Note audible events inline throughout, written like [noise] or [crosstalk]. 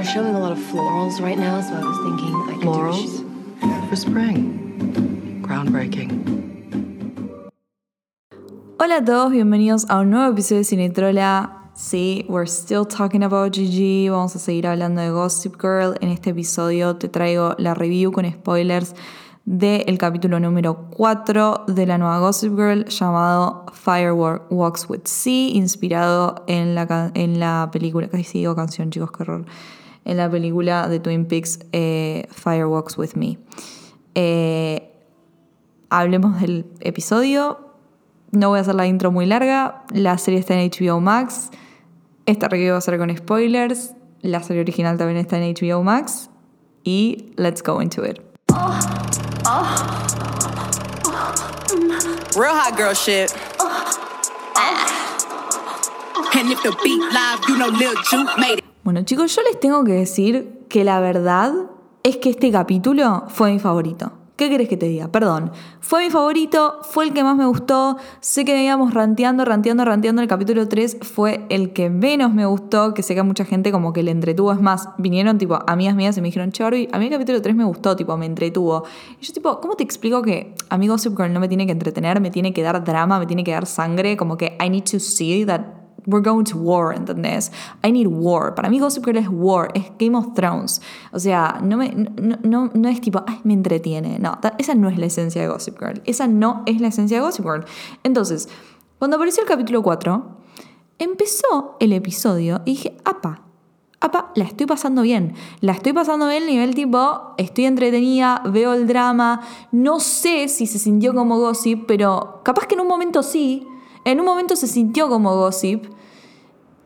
They're showing a lot of florals right now, so I was thinking I could do a Florals? shoot. For spring. Groundbreaking. Hola a todos, bienvenidos a un nuevo episodio de Cinetrola. Sí, we're still talking about Gigi. Vamos a seguir hablando de Gossip Girl. En este episodio te traigo la review con spoilers del capítulo número 4 de la nueva Gossip Girl llamado Firework Walks with Sea, inspirado en la, en la película, casi sí digo canción, chicos, qué horror, en la película de Twin Peaks eh, Fire Walks with Me. Eh, hablemos del episodio. No voy a hacer la intro muy larga. La serie está en HBO Max. Esta review va a ser con spoilers. La serie original también está en HBO Max. Y let's go into it. Real hot girl shit. And if the beat live, you know Lil Juke made it. Bueno, chicos, yo les tengo que decir que la verdad es que este capítulo fue mi favorito. ¿Qué querés que te diga? Perdón. Fue mi favorito, fue el que más me gustó. Sé que veníamos ranteando, ranteando, ranteando. El capítulo 3 fue el que menos me gustó, que sé que a mucha gente como que le entretuvo. Es más, vinieron tipo amigas mías y me dijeron, Barbie, a mí el capítulo 3 me gustó, tipo, me entretuvo. Y yo tipo, ¿cómo te explico que a mí Gossip Girl no me tiene que entretener, me tiene que dar drama, me tiene que dar sangre? Como que I need to see that We're going to war, ¿entendés? I need war. Para mí Gossip Girl es war, es Game of Thrones. O sea, no, me, es tipo, ay, me entretiene. No, esa no es la esencia de Gossip Girl. Esa no es la esencia de Gossip Girl. Entonces, cuando apareció el capítulo 4, empezó el episodio y dije, apa, apa, la estoy pasando bien. La estoy pasando bien, nivel tipo, estoy entretenida, veo el drama. No sé si se sintió como Gossip, pero capaz que en un momento sí. En un momento se sintió como Gossip.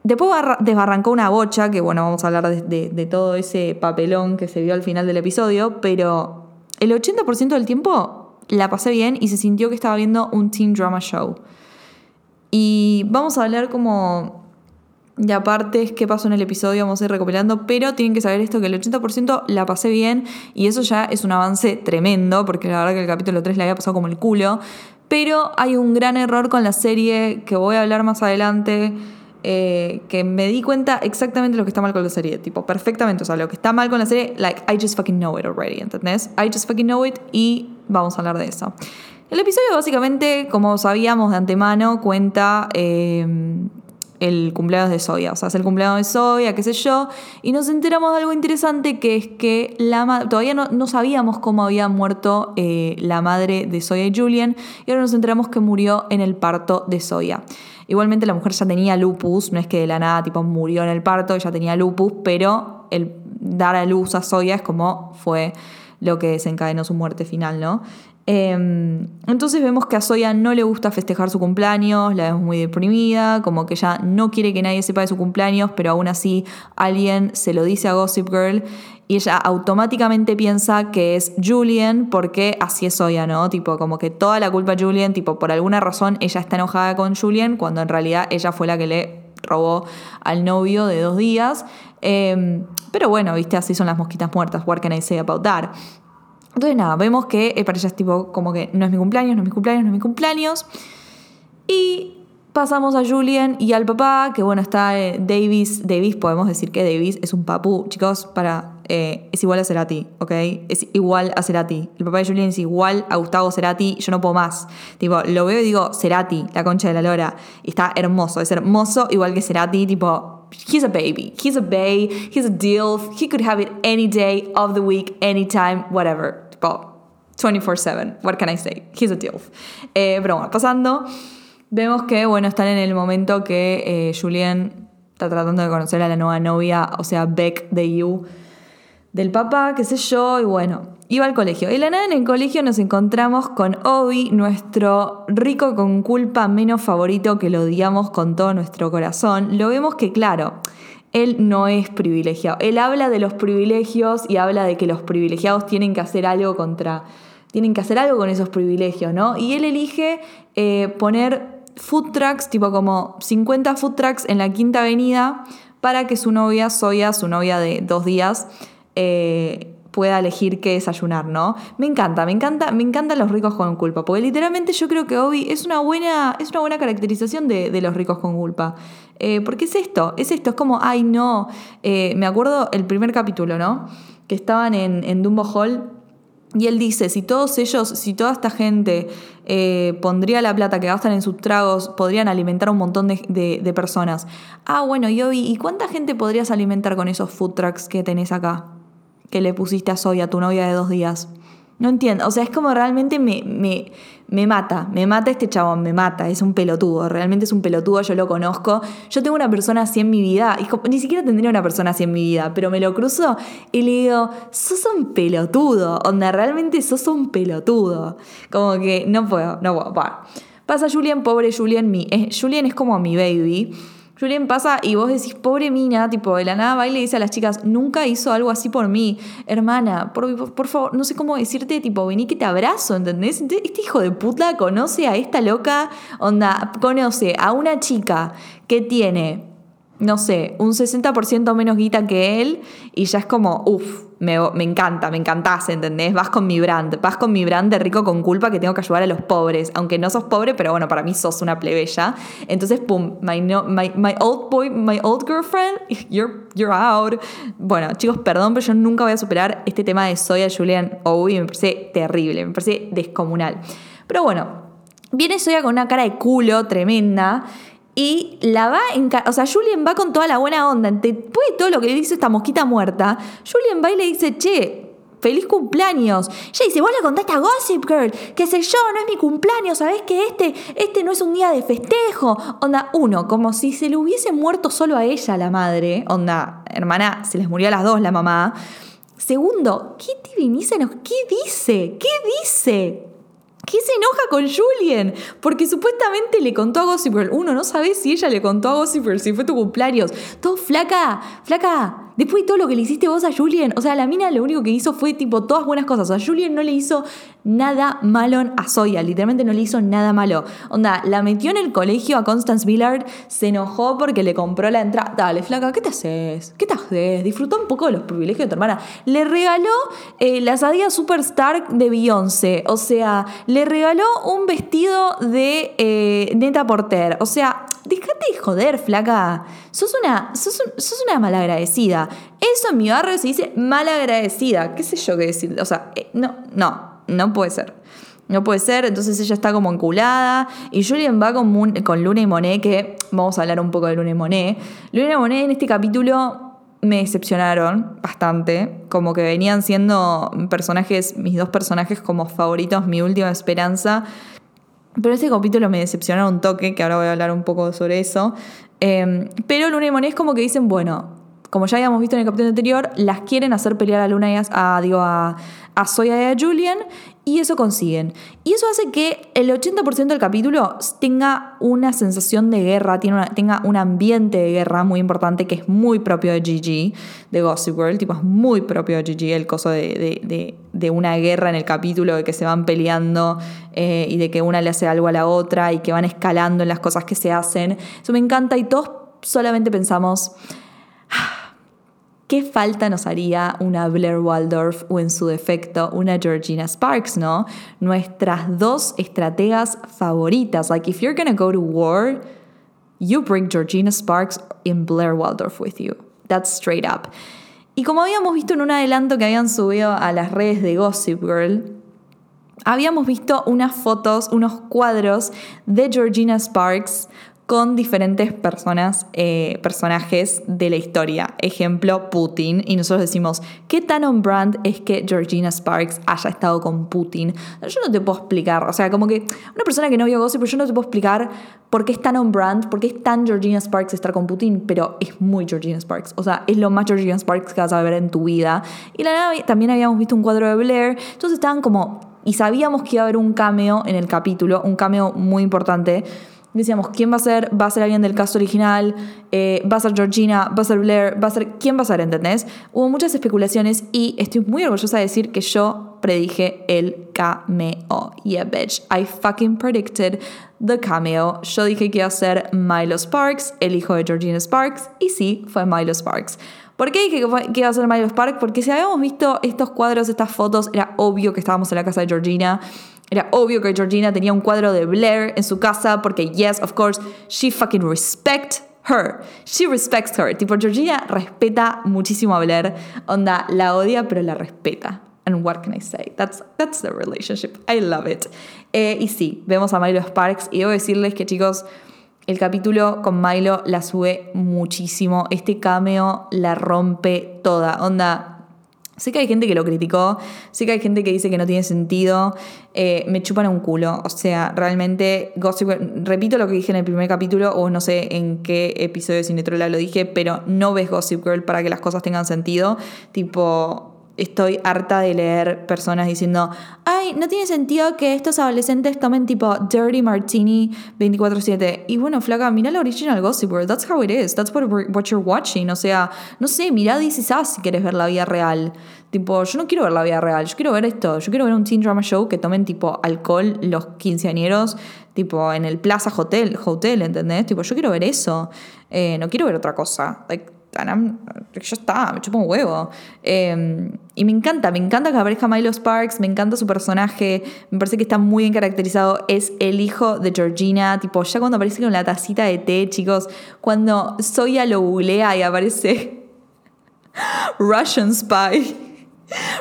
Después barra- desbarrancó una bocha, que bueno, vamos a hablar de, todo ese papelón que se vio al final del episodio, pero el 80% del tiempo la pasé bien y se sintió que estaba viendo un teen drama show. Y vamos a hablar como de apartes qué pasó en el episodio, vamos a ir recopilando, pero tienen que saber esto, que el 80% la pasé bien y eso ya es un avance tremendo, porque la verdad que el capítulo 3 le había pasado como el culo, pero hay un gran error con la serie que voy a hablar más adelante. eh, que me di cuenta exactamente lo que está mal con la serie, tipo, perfectamente, o sea, lo que está mal con la serie, like, I just fucking know it already, ¿entendés? I just fucking know it y vamos a hablar de eso. El episodio básicamente, como sabíamos de antemano, cuenta eh, el cumpleaños de Soya. O sea, es el cumpleaños de Soya, qué sé yo. Y nos enteramos de algo interesante que es que la todavía no, no sabíamos cómo había muerto eh, la madre de Soya y Julian. Y ahora nos enteramos que murió en el parto de Soya. Igualmente la mujer ya tenía lupus, no es que de la nada tipo murió en el parto, ella tenía lupus, pero el dar a luz a Soya es como fue lo que desencadenó su muerte final, ¿no? Eh, entonces vemos que a Soya no le gusta festejar su cumpleaños, la vemos muy deprimida, como que ella no quiere que nadie sepa de su cumpleaños, pero aún así alguien se lo dice a Gossip Girl y ella automáticamente piensa que es Julian porque así es Soya, ¿no? Tipo, como que toda la culpa a Julian, tipo, por alguna razón ella está enojada con Julian cuando en realidad ella fue la que le robó al novio de dos días. Eh, pero bueno, viste, así son las mosquitas muertas. What can I say about that? Entonces nada, vemos que eh, para ella es tipo como que no es mi cumpleaños, no es mi cumpleaños, no es mi cumpleaños. Y pasamos a Julian y al papá, que bueno, está eh, Davis. Davis, podemos decir que Davis es un papú. Chicos, para. eh, es igual a Cerati, ¿ok? Es igual a Cerati. El papá de Julian es igual a Gustavo Cerati. Yo no puedo más. Tipo, lo veo y digo, Cerati, la concha de la lora. Y está hermoso. Es hermoso, igual que Cerati. Tipo, he's a baby. He's a babe. He's a DILF. He could have it any day of the week, anytime, whatever. Tipo, 24-7. What can I say? He's a DILF. Eh, pero bueno, pasando. Vemos que, bueno, están en el momento que eh, Julian está tratando de conocer a la nueva novia, o sea, Beck de You, del papá, qué sé yo, y bueno, iba al colegio. Y la nada en el colegio nos encontramos con Obi, nuestro rico con culpa menos favorito que lo odiamos con todo nuestro corazón. Lo vemos que, claro, él no es privilegiado. Él habla de los privilegios y habla de que los privilegiados tienen que hacer algo contra. Tienen que hacer algo con esos privilegios, ¿no? Y él elige eh, poner food trucks, tipo como 50 food trucks en la Quinta Avenida, para que su novia, Soya, su novia de dos días, eh, pueda elegir qué desayunar, ¿no? Me encanta, me encanta, me encantan los ricos con culpa, porque literalmente yo creo que Obi es una buena, es una buena caracterización de, de los ricos con culpa. Eh, porque es esto, es esto, es como, ay no, Eh, me acuerdo el primer capítulo, ¿no? Que estaban en, en Dumbo Hall y él dice, si todos ellos, si toda esta gente eh, pondría la plata que gastan en sus tragos, podrían alimentar a un montón de, de- personas. Ah, bueno, y Obi, ¿y cuánta gente podrías alimentar con esos food trucks que tenés acá? Que le pusiste a Zoe, a tu novia de dos días. No entiendo, o sea, es como realmente me, me, me mata, me mata este chabón, me mata, es un pelotudo, realmente es un pelotudo, yo lo conozco. Yo tengo una persona así en mi vida, y ni siquiera tendría una persona así en mi vida, pero me lo cruzo y le digo, sos un pelotudo, onda, realmente sos un pelotudo. Como que no puedo, no puedo, va. Pasa Julian, pobre Julian, mi, eh, Julian es como mi baby. Julian pasa y vos decís, pobre mina, tipo, de la nada va y le dice a las chicas, nunca hizo algo así por mí. Hermana, por, por- favor, no sé cómo decirte, tipo, vení que te abrazo, ¿entendés? Este hijo de puta conoce a esta loca, onda, conoce a una chica que tiene, no sé, un 60% menos guita que él y ya es como, uff, me, me encanta, me encantás, ¿entendés? Vas con mi brand, vas con mi brand de rico con culpa que tengo que ayudar a los pobres, aunque no sos pobre, pero bueno, para mí sos una plebeya. Entonces, pum, my, no- my, my old boy, my old girlfriend, [laughs] you're, you're out. Bueno, chicos, perdón, pero yo nunca voy a superar este tema de Soya Julian Owie, me parece terrible, me parece descomunal. Pero bueno, Viene Soya con una cara de culo tremenda y la va en... O sea, Julian va con toda la buena onda. Después de todo lo que le dice esta mosquita muerta, Julian va y le dice, che, feliz cumpleaños. Ella dice, vos le contaste a Gossip Girl, qué sé yo, no es mi cumpleaños, ¿sabés que este, este no es un día de festejo? Onda, uno, como si se le hubiese muerto solo a ella la madre. Onda, hermana, se les murió a las dos la mamá. Segundo, ¿qué diviniza? ¿Qué dice? ¿Qué dice? ¿Qué se enoja con Julien? Porque supuestamente le contó a Gossip Girl. Uno no sabe si ella le contó a Gossip Girl, si fue tu cumpleaños. Todo flaca, flaca. Después de todo lo que le hiciste vos a Julien. O sea, la mina lo único que hizo fue tipo todas buenas cosas. Sea, Julien no le hizo nada malo a Zoya. Literalmente no le hizo nada malo. Onda, la metió en el colegio a Constance Billard. Se enojó porque le compró la entrada. Dale, flaca, ¿qué te haces? ¿Qué te haces? Disfrutó un poco de los privilegios de tu hermana. Le regaló eh, la Adidas Superstar de Beyoncé. O sea, le regaló un vestido de eh, Neta Porter. O sea, déjate de joder, flaca. Sos una, sos, sos una malagradecida. Eso en mi barrio se dice malagradecida. ¿Qué sé yo qué decir? O sea, eh, no, no, no puede ser. No puede ser, entonces ella está como enculada y Julian va con, con Luna y Monet, que vamos a hablar un poco de Luna y Monet. Luna y Monet en este capítulo me decepcionaron bastante, como que venían siendo personajes, mis dos personajes como favoritos, mi última esperanza. Pero este capítulo me decepcionaron un toque, que ahora voy a hablar un poco sobre eso. Eh, pero Luna y Monet es como que dicen, bueno, como ya habíamos visto en el capítulo anterior, las quieren hacer pelear a Luna y a, a- digo, a, a Zoya y a Julian, y eso consiguen. Y eso hace que el 80% del capítulo tenga una sensación de guerra, tiene tenga un ambiente de guerra muy importante que es muy propio de Gigi, de Gossip Girl, tipo es muy propio de Gigi el coso de, de- de- una guerra en el capítulo, de que se van peleando eh, y de que una le hace algo a la otra y que van escalando en las cosas que se hacen. Eso me encanta y todos solamente pensamos, ¿Qué falta nos haría una Blair Waldorf o en su defecto una Georgina Sparks, no? Nuestras dos estrategas favoritas. Like, if you're gonna go to war, you bring Georgina Sparks and Blair Waldorf with you. That's straight up. Y como habíamos visto en un adelanto que habían subido a las redes de Gossip Girl, habíamos visto unas fotos, unos cuadros de Georgina Sparks con diferentes personas, eh, personajes de la historia. Ejemplo, Putin. Y nosotros decimos, ¿qué tan on brand es que Georgina Sparks haya estado con Putin? Yo no te puedo explicar. O sea, como que una persona que no vio Gossip, pero yo no te puedo explicar por qué es tan on brand, por qué es tan Georgina Sparks estar con Putin, pero es muy Georgina Sparks. O sea, es lo más Georgina Sparks que vas a ver en tu vida. Y la también habíamos visto un cuadro de Blair. Entonces estaban como y sabíamos que iba a haber un cameo en el capítulo, un cameo muy importante, decíamos, ¿quién va a ser? ¿Va a ser alguien del cast original? Eh, ¿Va a ser Georgina? ¿Va a ser Blair? ¿Va a ser quién va a ser? ¿Entendés? Hubo muchas especulaciones y estoy muy orgullosa de decir que yo predije el cameo. Yeah, bitch. I fucking predicted the cameo. Yo dije que iba a ser Milo Sparks, el hijo de Georgina Sparks, y sí, fue Milo Sparks. ¿Por qué dije que iba a ser Milo Sparks? Porque si habíamos visto estos cuadros, estas fotos, era obvio que estábamos en la casa de Georgina. Era obvio que Georgina tenía un cuadro de Blair en su casa porque, yes, of course, she fucking respect her. She respects her. Tipo, Georgina respeta muchísimo a Blair. Onda, la odia, pero la respeta. And what can I say? That's, that's the relationship. I love it. Eh, y sí, vemos a Milo Sparks y debo decirles que, chicos, el capítulo con Milo la sube muchísimo. Este cameo la rompe toda. Onda, Sé que hay gente que lo criticó, sé que hay gente que dice que no tiene sentido, eh, me chupan un culo. O sea, realmente, Gossip Girl- repito lo que dije en el primer capítulo, o no sé en qué episodio de Cinetrola lo dije, pero no ves Gossip Girl para que las cosas tengan sentido. Tipo, estoy harta de leer personas diciendo, ay, no tiene sentido que estos adolescentes tomen tipo Dirty Martini 24/7. Y bueno, flaca, mira la original Gossip Girl, that's how it is, that's what, what you're watching. O sea, no sé, mira This Is Us si quieres ver la vida real. Tipo, yo no quiero ver la vida real, yo quiero ver esto, yo quiero ver un teen drama show que tomen tipo alcohol los quinceañeros, tipo en el Plaza Hotel, Hotel ¿entendés? Tipo, yo quiero ver eso, Eh, no quiero ver otra cosa. Like, ya está, me chupa un huevo. Eh, y me encanta, me encanta que aparezca Milo Sparks, me encanta su personaje, me parece que está muy bien caracterizado. Es el hijo de Georgina, tipo, ya cuando aparece con la tacita de té, chicos, cuando Soya lo googlea y aparece [laughs] Russian Spy.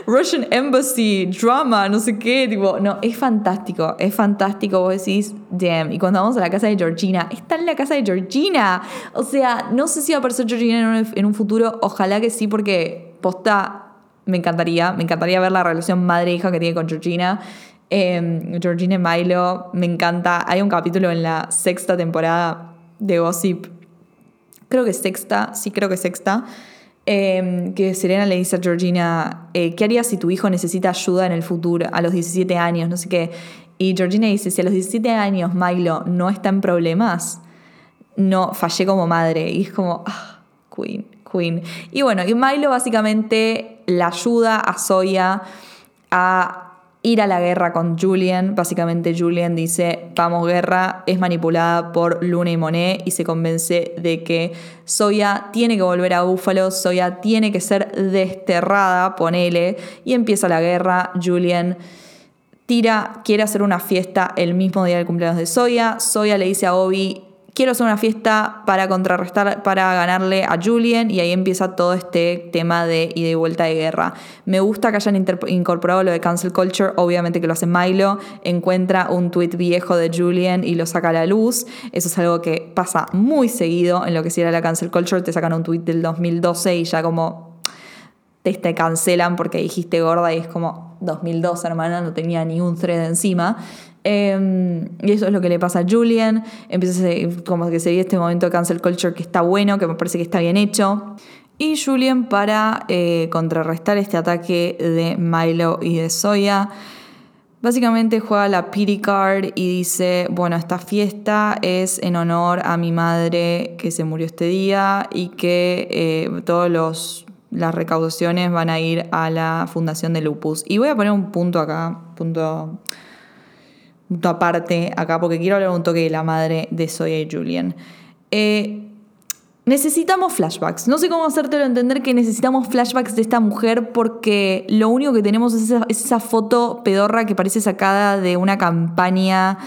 Russian Embassy, drama, no sé qué, tipo, no, es fantástico, es fantástico, vos decís, damn, y cuando vamos a la casa de Georgina, está en la casa de Georgina, o sea, no sé si va a aparecer Georgina en un, futuro, ojalá que sí, porque posta, me encantaría, me encantaría ver la relación madre-hija que tiene con Georgina, Eh, Georgina y Milo, me encanta, hay un capítulo en la sexta temporada de Gossip, creo que sexta, sí creo que sexta, eh, que Serena le dice a Georgina, eh, ¿qué harías si tu hijo necesita ayuda en el futuro, a los 17 años, no sé qué? Y Georgina dice, si a los 17 años Milo no está en problemas, no fallé como madre. Y es como, ah, Queen, Queen. Y bueno, y Milo básicamente la ayuda a Zoya a ir a la guerra con Julian. Básicamente Julian dice, vamos guerra, es manipulada por Luna y Monet y se convence de que Zoya tiene que volver a Búfalo, Zoya tiene que ser desterrada, ponele, y empieza la guerra. Julian tira, quiere hacer una fiesta el mismo día del cumpleaños de Zoya. Zoya le dice a Obi, quiero hacer una fiesta para contrarrestar, para ganarle a Julian y ahí empieza todo este tema de ida y vuelta de guerra. Me gusta que hayan incorporado lo de cancel culture, obviamente que lo hace Milo, encuentra un tweet viejo de Julian y lo saca a la luz. Eso es algo que pasa muy seguido en lo que si era la cancel culture, te sacan un tweet del 2012 y ya como te, te cancelan porque dijiste gorda y es como 2002, hermana, no tenía ni un thread encima. Eh, y eso es lo que le pasa a Julian. Empieza a como que se ve este momento de cancel culture que está bueno, que me parece que está bien hecho. Y Julian, para eh, contrarrestar este ataque de Milo y de Zoya, Básicamente juega la pity card y dice, bueno, esta fiesta es en honor a mi madre que se murió este día y que eh, todos las recaudaciones van a ir a la fundación de Lupus. Y voy a poner un punto acá, punto aparte acá, porque quiero hablar un toque de la madre de Zoya y Julian. Eh, Necesitamos flashbacks. No sé cómo hacértelo entender que necesitamos flashbacks de esta mujer porque lo único que tenemos es esa, es esa foto pedorra que parece sacada de una campaña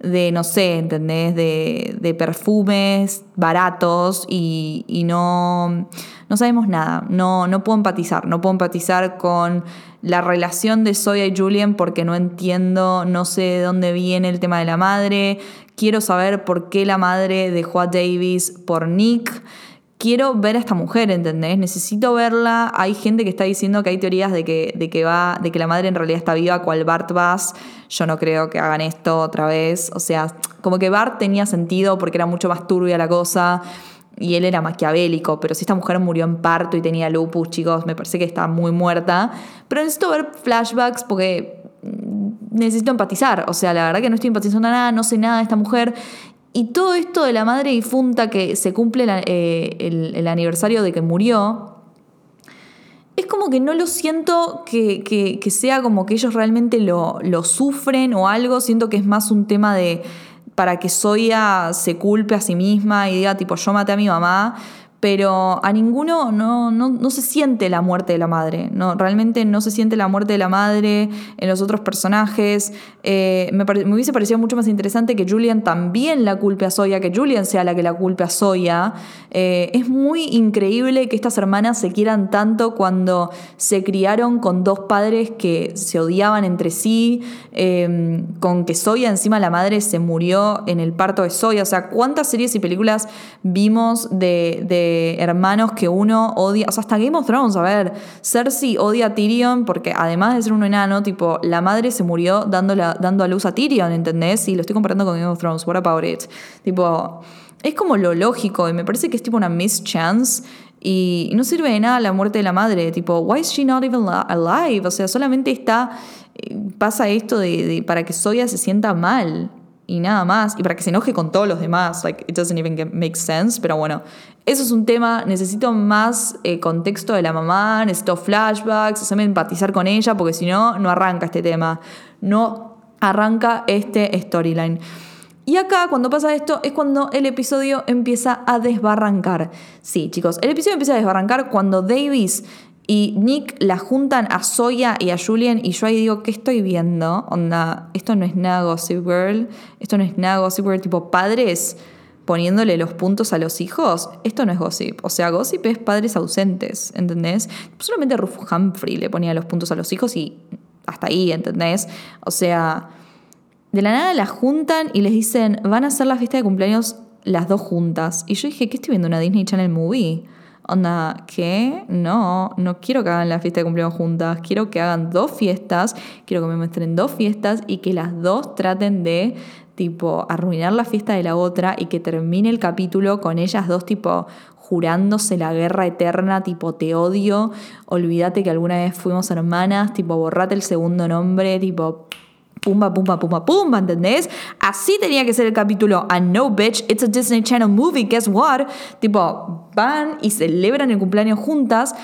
de, no sé, ¿entendés? De, de perfumes baratos y, y no, no sabemos nada. No, no puedo empatizar. No puedo empatizar con la relación de Zoya y Julian porque no entiendo, no sé de dónde viene el tema de la madre. Quiero saber por qué la madre dejó a Davis por Nick. Quiero ver a esta mujer, ¿entendés? Necesito verla. Hay gente que está diciendo que hay teorías de que, de que, va, de que la madre en realidad está viva, cual Bart Bass. Yo no creo que hagan esto otra vez. O sea, como que Bart tenía sentido porque era mucho más turbia la cosa y él era maquiavélico, pero si esta mujer murió en parto y tenía lupus, chicos, me parece que está muy muerta. Pero necesito ver flashbacks porque necesito empatizar. O sea, la verdad que no estoy empatizando nada, no sé nada de esta mujer. Y todo esto de la madre difunta que se cumple eh, el, el aniversario de que murió, es como que no lo siento que, que- que sea como que ellos realmente lo, lo sufren o algo, siento que es más un tema de para que Soya se culpe a sí misma y diga tipo yo maté a mi mamá, pero a ninguno no, no, no se siente la muerte de la madre, no, realmente no se siente la muerte de la madre en los otros personajes. Eh, me, me hubiese parecido mucho más interesante que Julian también la culpe a Soya, que Julian sea la que la culpe a Soya. Eh, es muy increíble que estas hermanas se quieran tanto cuando se criaron con dos padres que se odiaban entre sí, eh, con que Soya encima la madre se murió en el parto de Soya. O sea, ¿cuántas series y películas vimos de hermanos que uno odia? O sea, hasta Game of Thrones, a ver, Cersei odia a Tyrion porque además de ser un enano, tipo, la madre se murió dándola- dando a luz a Tyrion, ¿entendés? Y lo estoy comparando con Game of Thrones, what about it? Tipo, es como lo lógico y me parece que es tipo una mischance y no sirve de nada la muerte de la madre. Tipo, why is she not even li- alive? O sea, solamente está. eh, pasa esto de- para que Soya se sienta mal y nada más. Y para que se enoje con todos los demás. Like, it doesn't even make sense. Pero bueno, eso es un tema. Necesito más eh, contexto de la mamá, necesito flashbacks, hacerme empatizar con ella, porque si no, no arranca este tema. No arranca este storyline. Y acá, cuando pasa esto, es cuando el episodio empieza a desbarrancar. Sí, chicos, el episodio empieza a desbarrancar cuando Davis y Nick la juntan a Soya y a Julian y yo ahí digo, ¿qué estoy viendo? Onda, esto no es nada Gossip Girl, esto no es nada Gossip Girl tipo padres poniéndole los puntos a los hijos, esto no es gossip. O sea, gossip es padres ausentes, ¿entendés? Solamente Rufus Humphrey le ponía los puntos a los hijos y hasta ahí, ¿entendés? O sea, de la nada las juntan y les dicen, van a hacer la fiesta de cumpleaños las dos juntas. Y yo dije, ¿qué estoy viendo? ¿Una Disney Channel movie? Onda, ¿qué? No, no quiero que hagan la fiesta de cumpleaños juntas. Quiero que hagan dos fiestas. Quiero que me muestren dos fiestas y que las dos traten de, tipo, arruinar la fiesta de la otra y que termine el capítulo con ellas dos, tipo, jurándose la guerra eterna, tipo, te odio. Olvídate que alguna vez fuimos hermanas, tipo, borrate el segundo nombre, tipo, pumba, pumba, pumba, pumba, ¿entendés? Así tenía que ser el capítulo. And no, bitch, it's a Disney Channel movie, guess what? Tipo, van y celebran el cumpleaños juntas.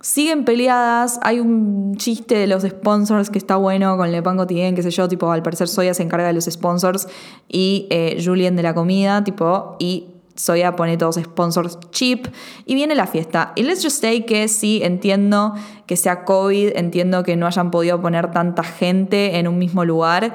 Siguen peleadas, hay un chiste de los sponsors que está bueno con Le Pan Quotidien, qué sé yo, tipo, al parecer Soya se encarga de los sponsors y eh, Julien de la comida, tipo, y Soya pone todos sponsors cheap y viene la fiesta. Y let's just say que sí, entiendo que sea COVID, entiendo que no hayan podido poner tanta gente en un mismo lugar,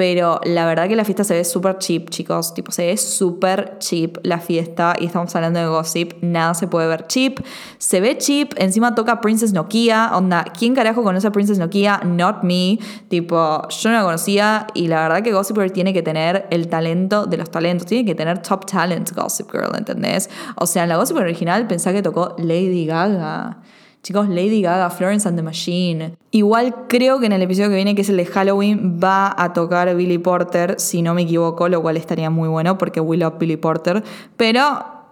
pero la verdad que la fiesta se ve súper cheap, chicos. Tipo, se ve súper cheap la fiesta y estamos hablando de gossip, nada se puede ver cheap. Se ve cheap, encima toca Princess Nokia, onda, ¿quién carajo conoce a Princess Nokia? Not me. Tipo, yo no la conocía y la verdad que Gossip Girl tiene que tener el talento de los talentos, tiene que tener top talent Gossip Girl, ¿entendés? O sea, en la Gossip original pensá que tocó Lady Gaga. Chicos, Lady Gaga, Florence and the Machine. Igual creo que en el episodio que viene, que es el de Halloween, va a tocar Billy Porter, si no me equivoco, lo cual estaría muy bueno porque we love Billy Porter. Pero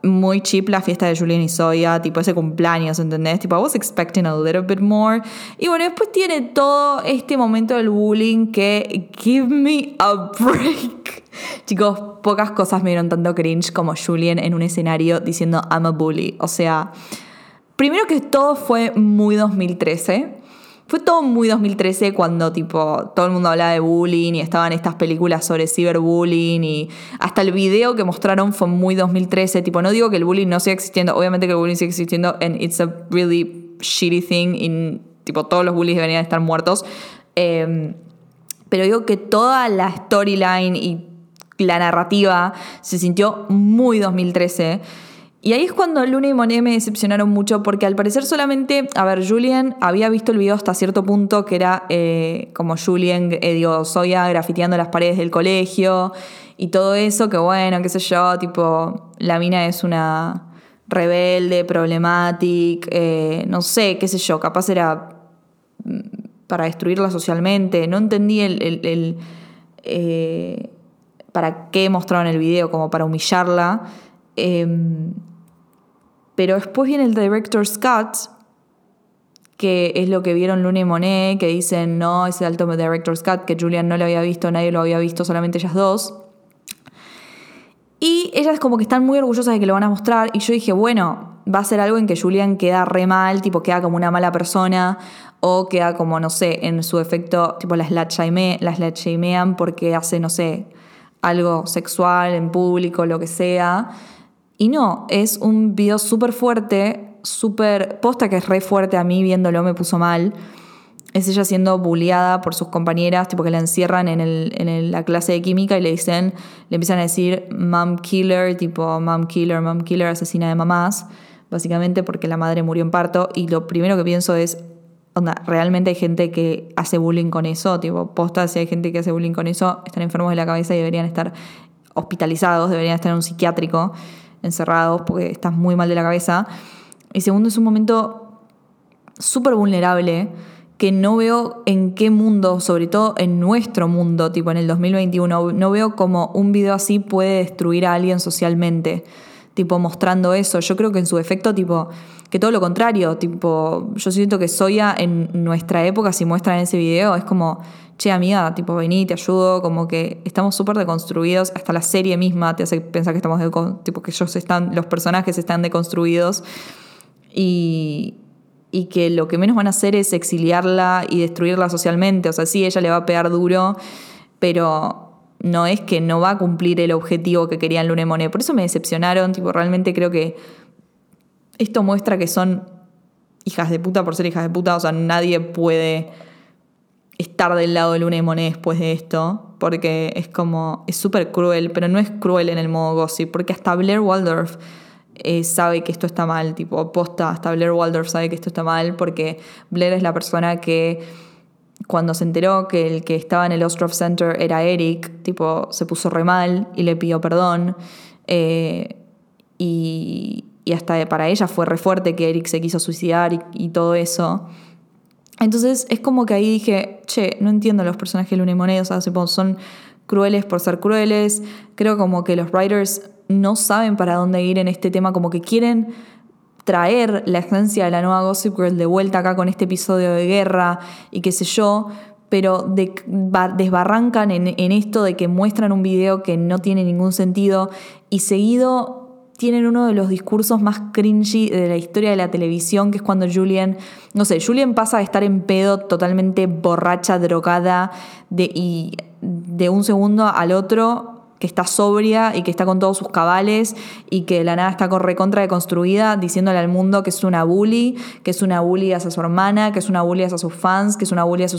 muy cheap la fiesta de Julian y Zoya, tipo ese cumpleaños, ¿entendés? Tipo, I was expecting a little bit more. Y bueno, después tiene todo este momento del bullying que give me a break. [laughs] Chicos, pocas cosas me dieron tanto cringe como Julian en un escenario diciendo I'm a bully. O sea, primero que todo fue muy 2013. Fue todo muy 2013 cuando tipo todo el mundo hablaba de bullying y estaban estas películas sobre ciberbullying y hasta el video que mostraron fue muy 2013. Tipo, no digo que el bullying no siga existiendo, obviamente que el bullying sigue existiendo and it's a really shitty thing y tipo todos los bullies deberían estar muertos. Eh, pero digo que toda la storyline y la narrativa se sintió muy 2013. Y ahí es cuando Luna y Monet me decepcionaron mucho porque al parecer solamente, a ver, Julien había visto el video hasta cierto punto que era eh, como Julien, eh, digo, Soya grafiteando las paredes del colegio y todo eso, que bueno, qué sé yo, tipo, la mina es una rebelde, problemática, eh, no sé, qué sé yo, capaz era mm, para destruirla socialmente, no entendí el, eh, para qué mostraron el video, como para humillarla. Em, pero después viene el director's cut, que es lo que vieron Luna y Monet, que dicen, no, ese alto director's cut, que Julian no lo había visto, nadie lo había visto, solamente ellas dos. Y ellas como que están muy orgullosas de que lo van a mostrar. Y yo dije, bueno, va a ser algo en que Julian queda re mal, tipo queda como una mala persona. O queda como, no sé, en su efecto, tipo las las shamean porque hace, no sé, algo sexual en público, lo que sea. Y no, es un video súper fuerte, súper posta que es re fuerte a mí viéndolo, me puso mal. Es ella siendo bulliada por sus compañeras, tipo que la encierran en, el, en la clase de química y le dicen, le empiezan a decir mom killer, tipo mom killer, mom killer, asesina de mamás, básicamente porque la madre murió en parto. Y lo primero que pienso es, onda, realmente hay gente que hace bullying con eso, tipo, posta, si hay gente que hace bullying con eso, están enfermos de la cabeza y deberían estar hospitalizados, deberían estar en un psiquiátrico, encerrados, porque estás muy mal de la cabeza. Y segundo, es un momento súper vulnerable que no veo en qué mundo, sobre todo en nuestro mundo, tipo en el 2021, no veo como un video así puede destruir a alguien socialmente, tipo mostrando eso. Yo creo que en su efecto, tipo, que todo lo contrario, tipo, yo siento que Soya en nuestra época, si muestran ese video, es como, che amiga, tipo, vení, te ayudo, como que estamos súper deconstruidos, hasta la serie misma te hace pensar que estamos, de, tipo, que ellos están, los personajes están deconstruidos. Y, y que lo que menos van a hacer es exiliarla y destruirla socialmente. O sea, sí, ella le va a pegar duro, pero no es que no va a cumplir el objetivo que querían Luna y Monet. Por eso me decepcionaron, tipo, realmente creo que esto muestra que son hijas de puta por ser hijas de puta, o sea, nadie puede estar del lado de Luna y Monet después de esto, porque es como, es súper cruel, pero no es cruel en el modo gossip, porque hasta Blair Waldorf eh, sabe que esto está mal, tipo, posta, hasta Blair Waldorf sabe que esto está mal porque Blair es la persona que cuando se enteró que el que estaba en el Ostroff Center era Eric, tipo, se puso re mal y le pidió perdón. Eh, y, hasta para ella fue re fuerte que Eric se quiso suicidar y, todo eso. Entonces es como que ahí dije, che, no entiendo los personajes de Luna y son crueles por ser crueles. Creo como que los writers no saben para dónde ir en este tema, como que quieren traer la esencia de la nueva Gossip Girl de vuelta acá con este episodio de guerra y qué sé yo, pero desbarrancan en, esto de que muestran un video que no tiene ningún sentido y seguido tienen uno de los discursos más cringy de la historia de la televisión, que es cuando Julian, no sé, Julian pasa a estar en pedo totalmente borracha, drogada, de, y de un segundo al otro que está sobria y que está con todos sus cabales y que la nada está recontra deconstruida, diciéndole al mundo que es una bully, que es una bully hacia su hermana, que es una bully hacia sus fans, que es una bully hacia,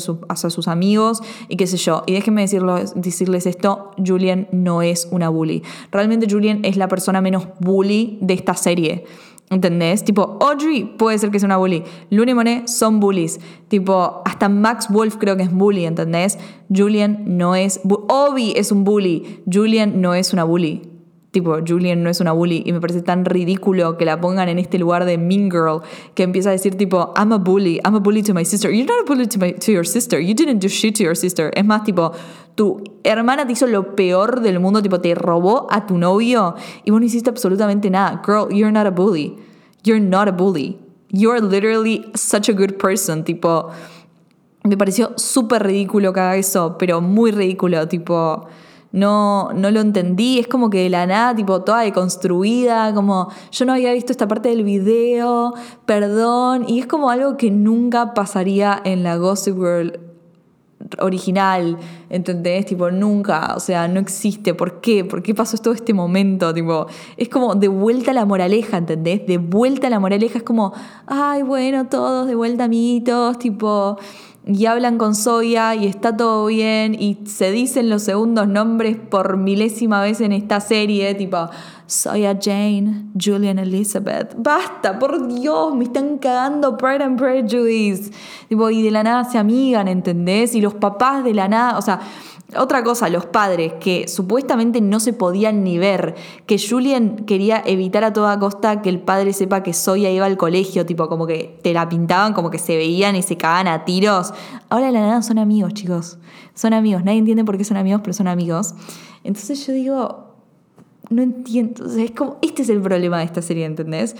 sus amigos y qué sé yo. Y déjenme decirles esto, Julian no es una bully. Realmente Julian es la persona menos bully de esta serie. ¿Entendés? Tipo, Audrey puede ser que sea una bully. Luna y Monet son bullies. Tipo, hasta Max Wolf creo que es bully, ¿entendés? Julian no es. Obi es un bully. Julian no es una bully. Tipo, Julian no es una bully. Y me parece tan ridículo que la pongan en este lugar de Mean Girl que empieza a decir, tipo, I'm a bully. I'm a bully to my sister. You're not a bully to, to your sister. You didn't do shit to your sister. Es más, tipo, tu hermana te hizo lo peor del mundo, tipo, te robó a tu novio y vos no hiciste absolutamente nada. Girl, you're not a bully. You're not a bully. You're literally such a good person. Tipo, me pareció súper ridículo que haga eso, pero muy ridículo, tipo no, no lo entendí, es como que de la nada, tipo, toda deconstruida, como yo no había visto esta parte del video, perdón, y es como algo que nunca pasaría en la Gossip Girl original, ¿entendés? Tipo, nunca, o sea, no existe. ¿Por qué? ¿Por qué pasó todo este momento? Tipo, es como de vuelta a la moraleja, ¿entendés? De vuelta a la moraleja es como, ay, bueno, todos de vuelta amiguitos, tipo, y hablan con Soya y está todo bien y se dicen los segundos nombres por milésima vez en esta serie, tipo Soya Jane, Julian Elizabeth. Basta, por Dios, me están cagando Pride and Prejudice. Tipo, y de la nada se amigan, ¿entendés? Y los papás de la nada, o sea, otra cosa, los padres que supuestamente no se podían ni ver, que Julian quería evitar a toda costa que el padre sepa que Soya iba al colegio, tipo como que te la pintaban, como que se veían y se cagaban a tiros. Ahora de la nada son amigos, chicos. Son amigos. Nadie entiende por qué son amigos, pero son amigos. Entonces yo digo, no entiendo. es como, este es el problema de esta serie, ¿entendés?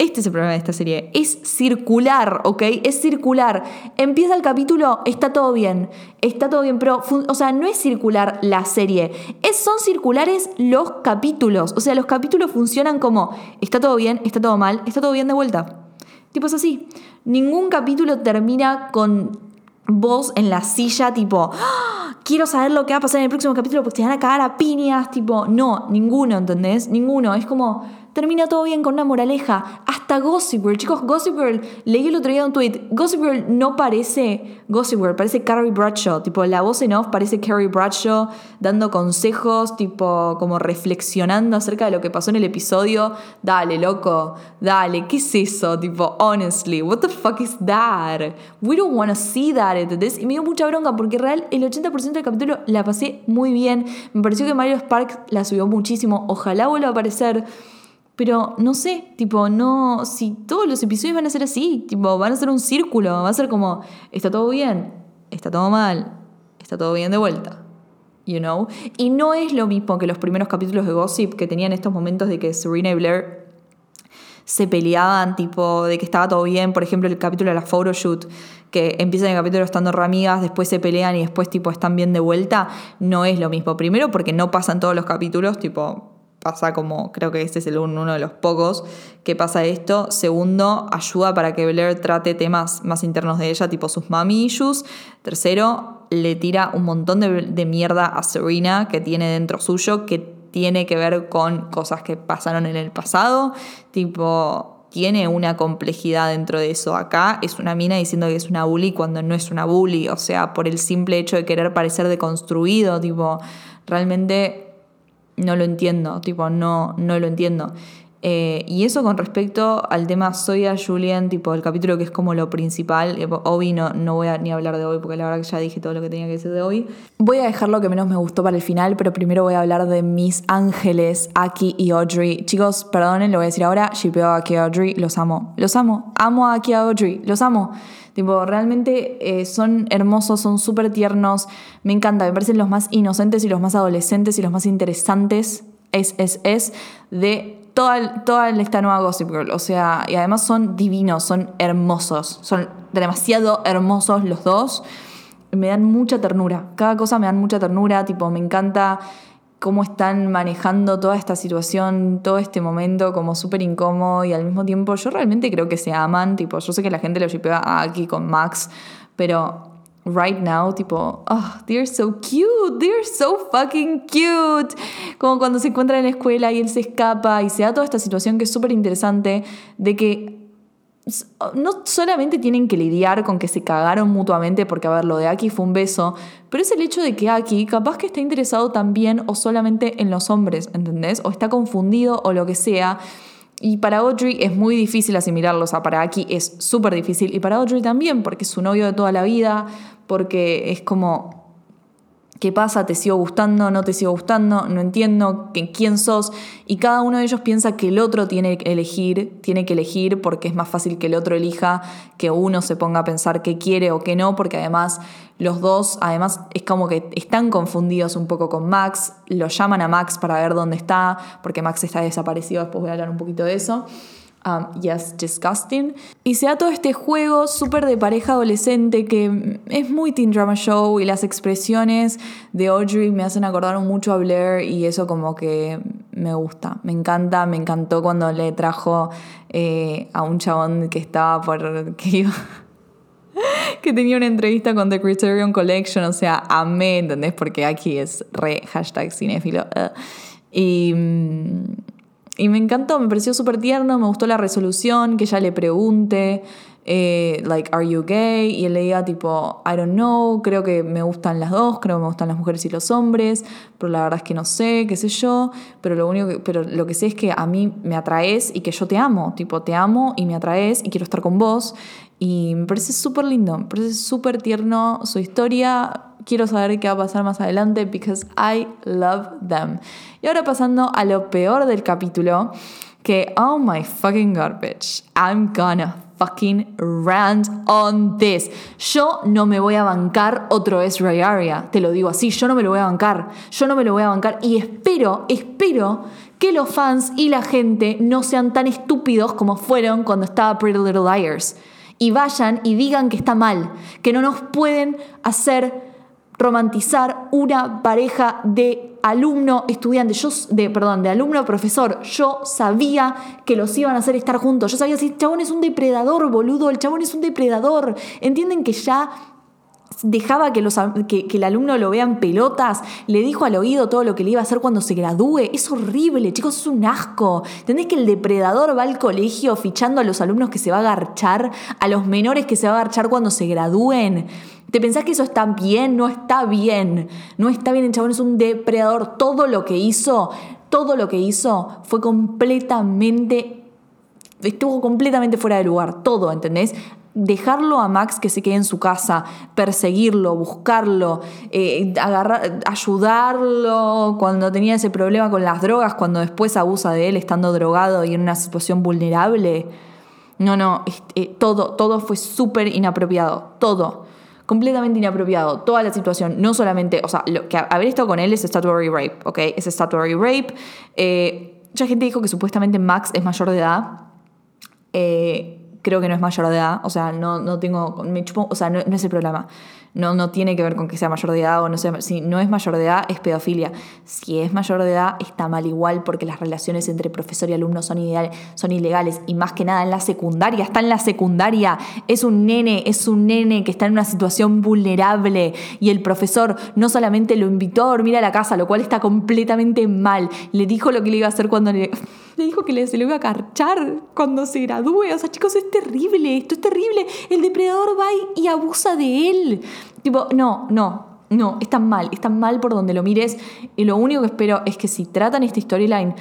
Este es el problema de esta serie. Es circular, ¿ok? Es circular. Empieza el capítulo, está todo bien. Está todo bien, pero, o sea, no es circular la serie. Es, son circulares los capítulos. O sea, los capítulos funcionan como, está todo bien, está todo mal, está todo bien de vuelta. Tipo, es así. Ningún capítulo termina con vos en la silla, tipo, ¡Ah! quiero saber lo que va a pasar en el próximo capítulo porque te van a cagar a piñas, tipo, no, ninguno, ¿entendés? Ninguno. Es como, termina todo bien con una moraleja. Hasta Gossip Girl. Chicos, Gossip Girl, leí el otro día un tweet. Gossip Girl no parece Gossip Girl, parece Carrie Bradshaw. Tipo, la voz en off parece Carrie Bradshaw dando consejos, tipo, como reflexionando acerca de lo que pasó en el episodio. Dale, loco, dale, ¿qué es eso? Tipo, honestly, what the fuck is that? We don't want to see that, ¿entendés? Y me dio mucha bronca porque real, el 80% del capítulo la pasé muy bien. Me pareció que Mario Sparks la subió muchísimo. Ojalá vuelva a aparecer. Pero no sé, tipo, no, si todos los episodios van a ser así, tipo, van a ser un círculo, va a ser como, está todo bien, está todo mal, está todo bien de vuelta. You know? Y no es lo mismo que los primeros capítulos de Gossip que tenían estos momentos de que Serena y Blair se peleaban, tipo, de que estaba todo bien. Por ejemplo, el capítulo de la photoshoot, que empieza en el capítulo estando ramigas, después se pelean y después, tipo, están bien de vuelta. No es lo mismo. Primero, porque no pasan todos los capítulos, tipo, pasa como, creo que este es el uno de los pocos que pasa esto. Segundo, ayuda para que Blair trate temas más internos de ella, tipo sus mami issues. Tercero, le tira un montón de, de mierda a Serena que tiene dentro suyo, que tiene que ver con cosas que pasaron en el pasado. Tipo, tiene una complejidad dentro de eso. Acá es una mina diciendo que es una bully cuando no es una bully. O sea, por el simple hecho de querer parecer deconstruido. Tipo, realmente no lo entiendo, tipo, no, no lo entiendo. Eh, y eso con respecto al tema Soy a Julian, tipo el capítulo que es como lo principal. Eh, Obi no, no voy a ni hablar de hoy porque la verdad que ya dije todo lo que tenía que decir de hoy. Voy a dejar lo que menos me gustó para el final, pero primero voy a hablar de mis ángeles, Aki y Audrey. Chicos, perdonen, lo voy a decir ahora. Shipeo a Aki y Audrey, los amo. Los amo. Amo a Aki y Audrey, los amo. Tipo, realmente eh, son hermosos, son súper tiernos. Me encanta, me parecen los más inocentes y los más adolescentes y los más interesantes. Es, es, es de toda, toda esta nueva Gossip Girl. O sea, y además son divinos, son hermosos. Son demasiado hermosos los dos. Me dan mucha ternura. Cada cosa me dan mucha ternura. Tipo, me encanta cómo están manejando toda esta situación, todo este momento como súper incómodo y al mismo tiempo yo realmente creo que se aman, tipo, yo sé que la gente lo shipea aquí con Max, pero right now, tipo, oh, they're so cute, they're so fucking cute. Como cuando se encuentran en la escuela y él se escapa y se da toda esta situación que es súper interesante de que no solamente tienen que lidiar con que se cagaron mutuamente, porque a ver, lo de Aki fue un beso, pero es el hecho de que Aki capaz que está interesado también o solamente en los hombres, ¿entendés? O está confundido o lo que sea. Y para Audrey es muy difícil asimilarlo, o sea, para Aki es súper difícil, y para Audrey también, porque es su novio de toda la vida, porque es como, ¿Qué pasa? ¿Te sigo gustando? ¿No te sigo gustando? No entiendo quién sos. Y cada uno de ellos piensa que el otro tiene que elegir, tiene que elegir porque es más fácil que el otro elija, que uno se ponga a pensar qué quiere o qué no, porque además los dos, además es como que están confundidos un poco con Max, lo llaman a Max para ver dónde está, porque Max está desaparecido, después voy a hablar un poquito de eso. Um, yes, disgusting. Y se da todo este juego súper de pareja adolescente que es muy teen drama show y las expresiones de Audrey me hacen acordar mucho a Blair y eso como que me gusta, me encanta, me encantó cuando le trajo eh, a un chabón que estaba por... [laughs] [laughs] que tenía una entrevista con The Criterion Collection, o sea, amé, ¿entendés? Porque aquí es re hashtag cinéfilo. y... Y me encantó, me pareció súper tierno, me gustó la resolución, que ella le pregunte, eh, like, ¿are you gay? Y él le diga, tipo, I don't know, creo que me gustan las dos, creo que me gustan las mujeres y los hombres, pero la verdad es que no sé, qué sé yo, pero lo único pero lo que sé es que a mí me atraes y que yo te amo, tipo, te amo y me atraes y quiero estar con vos. Y me parece súper lindo, me parece súper tierno su historia, quiero saber qué va a pasar más adelante because I love them. Y ahora pasando a lo peor del capítulo, que oh my fucking garbage, I'm gonna fucking rant on this. Yo no me voy a bancar otro Ezra Aria, te lo digo así, yo no me lo voy a bancar, yo no me lo voy a bancar y espero, espero que los fans y la gente no sean tan estúpidos como fueron cuando estaba Pretty Little Liars. Y vayan y digan que está mal, que no nos pueden hacer romantizar una pareja de alumno estudiante, yo de perdón, de alumno profesor. Yo sabía que los iban a hacer estar juntos. Yo sabía si el chabón es un depredador, boludo, el chabón es un depredador. Entienden que ya dejaba que, los, que, el alumno lo vean pelotas, le dijo al oído todo lo que le iba a hacer cuando se gradúe. Es horrible, chicos, es un asco. ¿Entendés que el depredador va al colegio fichando a los alumnos que se va a agarchar, a los menores que se va a agarchar cuando se gradúen? ¿Te pensás que eso está bien? No está bien. No está bien, el chabón es un depredador. Todo lo que hizo, todo lo que hizo fue completamente estuvo completamente fuera de lugar, todo, ¿entendés? Dejarlo a Max que se quede en su casa, perseguirlo, buscarlo, eh, agarrar, ayudarlo cuando tenía ese problema con las drogas, cuando después abusa de él estando drogado y en una situación vulnerable. No, no, eh, todo, todo fue súper inapropiado, todo. Completamente inapropiado, toda la situación, no solamente, o sea, lo que haber estado con él es statutory rape, ¿ok? Es statutory rape. Eh, mucha gente dijo que supuestamente Max es mayor de edad. Eh, creo que no es mayor de edad, o sea, no, no tengo, me chupo, o sea, no, es el problema. No, no tiene que ver con que sea mayor de edad o no sea, si no es mayor de edad es pedofilia. Si es mayor de edad está mal igual porque las relaciones entre profesor y alumno son, ideal, son ilegales y más que nada en la secundaria, está en la secundaria, es un nene, es un nene que está en una situación vulnerable y el profesor no solamente lo invitó a dormir a la casa, lo cual está completamente mal, le dijo lo que le iba a hacer cuando le le dijo que se lo iba a carchar cuando se gradúe. O sea, chicos, es terrible, esto es terrible. El depredador va y abusa de él. Tipo, no, no, no, está mal, está mal por donde lo mires. Y lo único que espero es que si tratan esta storyline,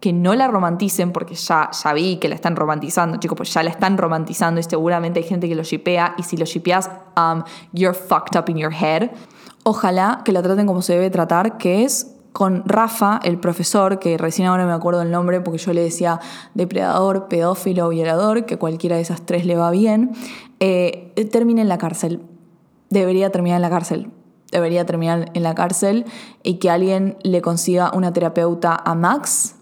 que no la romanticen, porque ya, ya vi que la están romantizando, chicos, pues ya la están romantizando y seguramente hay gente que lo shipea. Y si lo shipeas, um, you're fucked up in your head. Ojalá que la traten como se debe tratar, que es con Rafa, el profesor, que recién ahora me acuerdo el nombre porque yo le decía depredador, pedófilo, violador, que cualquiera de esas tres le va bien, eh, termine en la cárcel. Debería terminar en la cárcel. Debería terminar en la cárcel y que alguien le consiga una terapeuta a Max.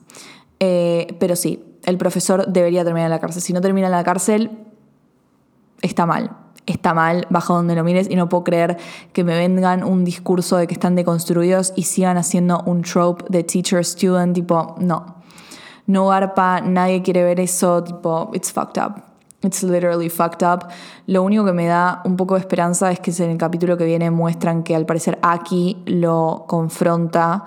Eh, pero sí, el profesor debería terminar en la cárcel. Si no termina en la cárcel, está mal está mal, bajo donde lo mires, y no puedo creer que me vengan un discurso de que están deconstruidos y sigan haciendo un trope de teacher-student, tipo, no. No garpa, nadie quiere ver eso, tipo, it's fucked up. It's literally fucked up. Lo único que me da un poco de esperanza es que en el capítulo que viene muestran que al parecer Aki lo confronta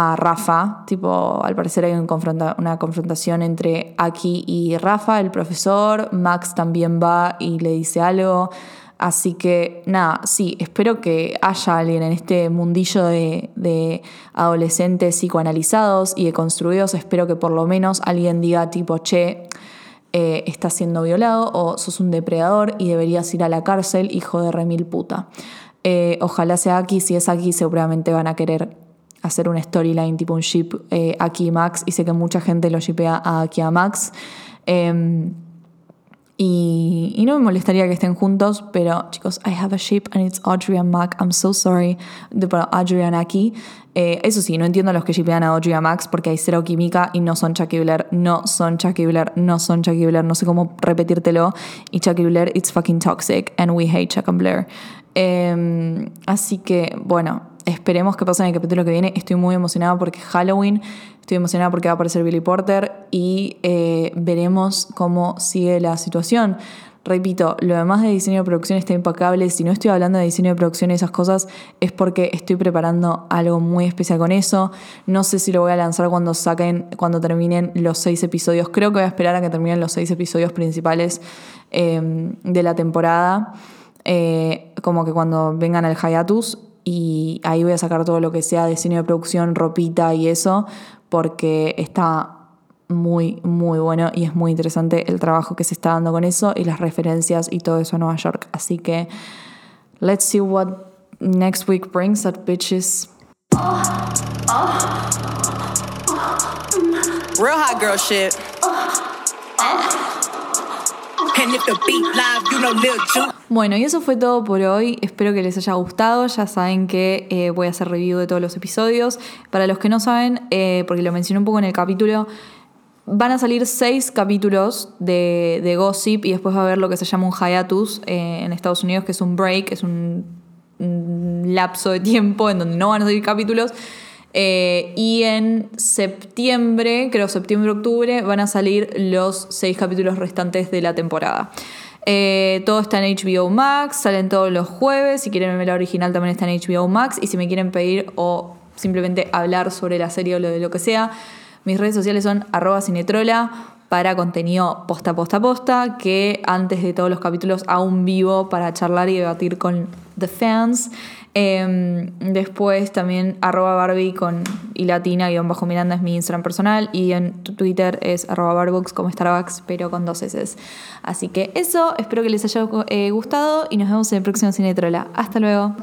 a Rafa, tipo, al parecer hay una confrontación entre Aki y Rafa, el profesor, Max también va y le dice algo, así que nada, sí, espero que haya alguien en este mundillo de, de adolescentes psicoanalizados y deconstruidos, espero que por lo menos alguien diga tipo, che, eh, estás siendo violado o sos un depredador y deberías ir a la cárcel, hijo de remil puta. Eh, ojalá sea aquí, si es aquí seguramente van a querer hacer una storyline tipo un ship eh, Aki y Max y sé que mucha gente lo shipea a Aki a Max. Em, y, no me molestaría que estén juntos, pero chicos, I have a ship and it's Audrey and Mac. I'm so sorry. De, Audrey and Aki. Eh, eso sí, no entiendo a los que shipean a Audrey y a Max porque hay cero química y no son Chucky Blair, no son Chucky Blair, no son Chucky Blair. No sé cómo repetírtelo. Y Chucky Blair, it's fucking toxic and we hate Chuck Blair. Em, así que, bueno, Esperemos que pase en el capítulo que viene. Estoy muy emocionada porque es Halloween. Estoy emocionada porque va a aparecer Billy Porter y eh, veremos cómo sigue la situación. Repito, lo demás de diseño de producción está impecable. Si no estoy hablando de diseño de producción y esas cosas, es porque estoy preparando algo muy especial con eso. No sé si lo voy a lanzar cuando saquen, cuando terminen los seis episodios. Creo que voy a esperar a que terminen los seis episodios principales eh, de la temporada. Eh, como que cuando vengan al hiatus y ahí voy a sacar todo lo que sea diseño de producción, ropita y eso, porque está muy, muy bueno y es muy interesante el trabajo que se está dando con eso y las referencias y todo eso a Nueva York. Así que, let's see what next week brings that bitches. Real hot girl shit. Bueno, y eso fue todo por hoy. Espero que les haya gustado. Ya saben que eh, voy a hacer review de todos los episodios. Para los que no saben, eh, porque lo mencioné un poco en el capítulo, van a salir seis capítulos de, de Gossip y después va a haber lo que se llama un hiatus eh, en Estados Unidos, que es un break, es un, un lapso de tiempo en donde no van a salir capítulos. Eh, y en septiembre, creo septiembre-octubre, van a salir los seis capítulos restantes de la temporada. Eh, todo está en HBO Max, salen todos los jueves. Si quieren ver la original, también está en HBO Max. Y si me quieren pedir o simplemente hablar sobre la serie o lo de lo que sea, mis redes sociales son arroba para contenido posta, posta, posta, que antes de todos los capítulos aún vivo para charlar y debatir con the fans. Eh, después también arroba Barbie con y latina guion bajo Miranda es mi Instagram personal y en Twitter es arroba Barbucks como Starbucks pero con dos S. Así que eso, espero que les haya eh, gustado y nos vemos en el próximo Cine Trola. Hasta luego.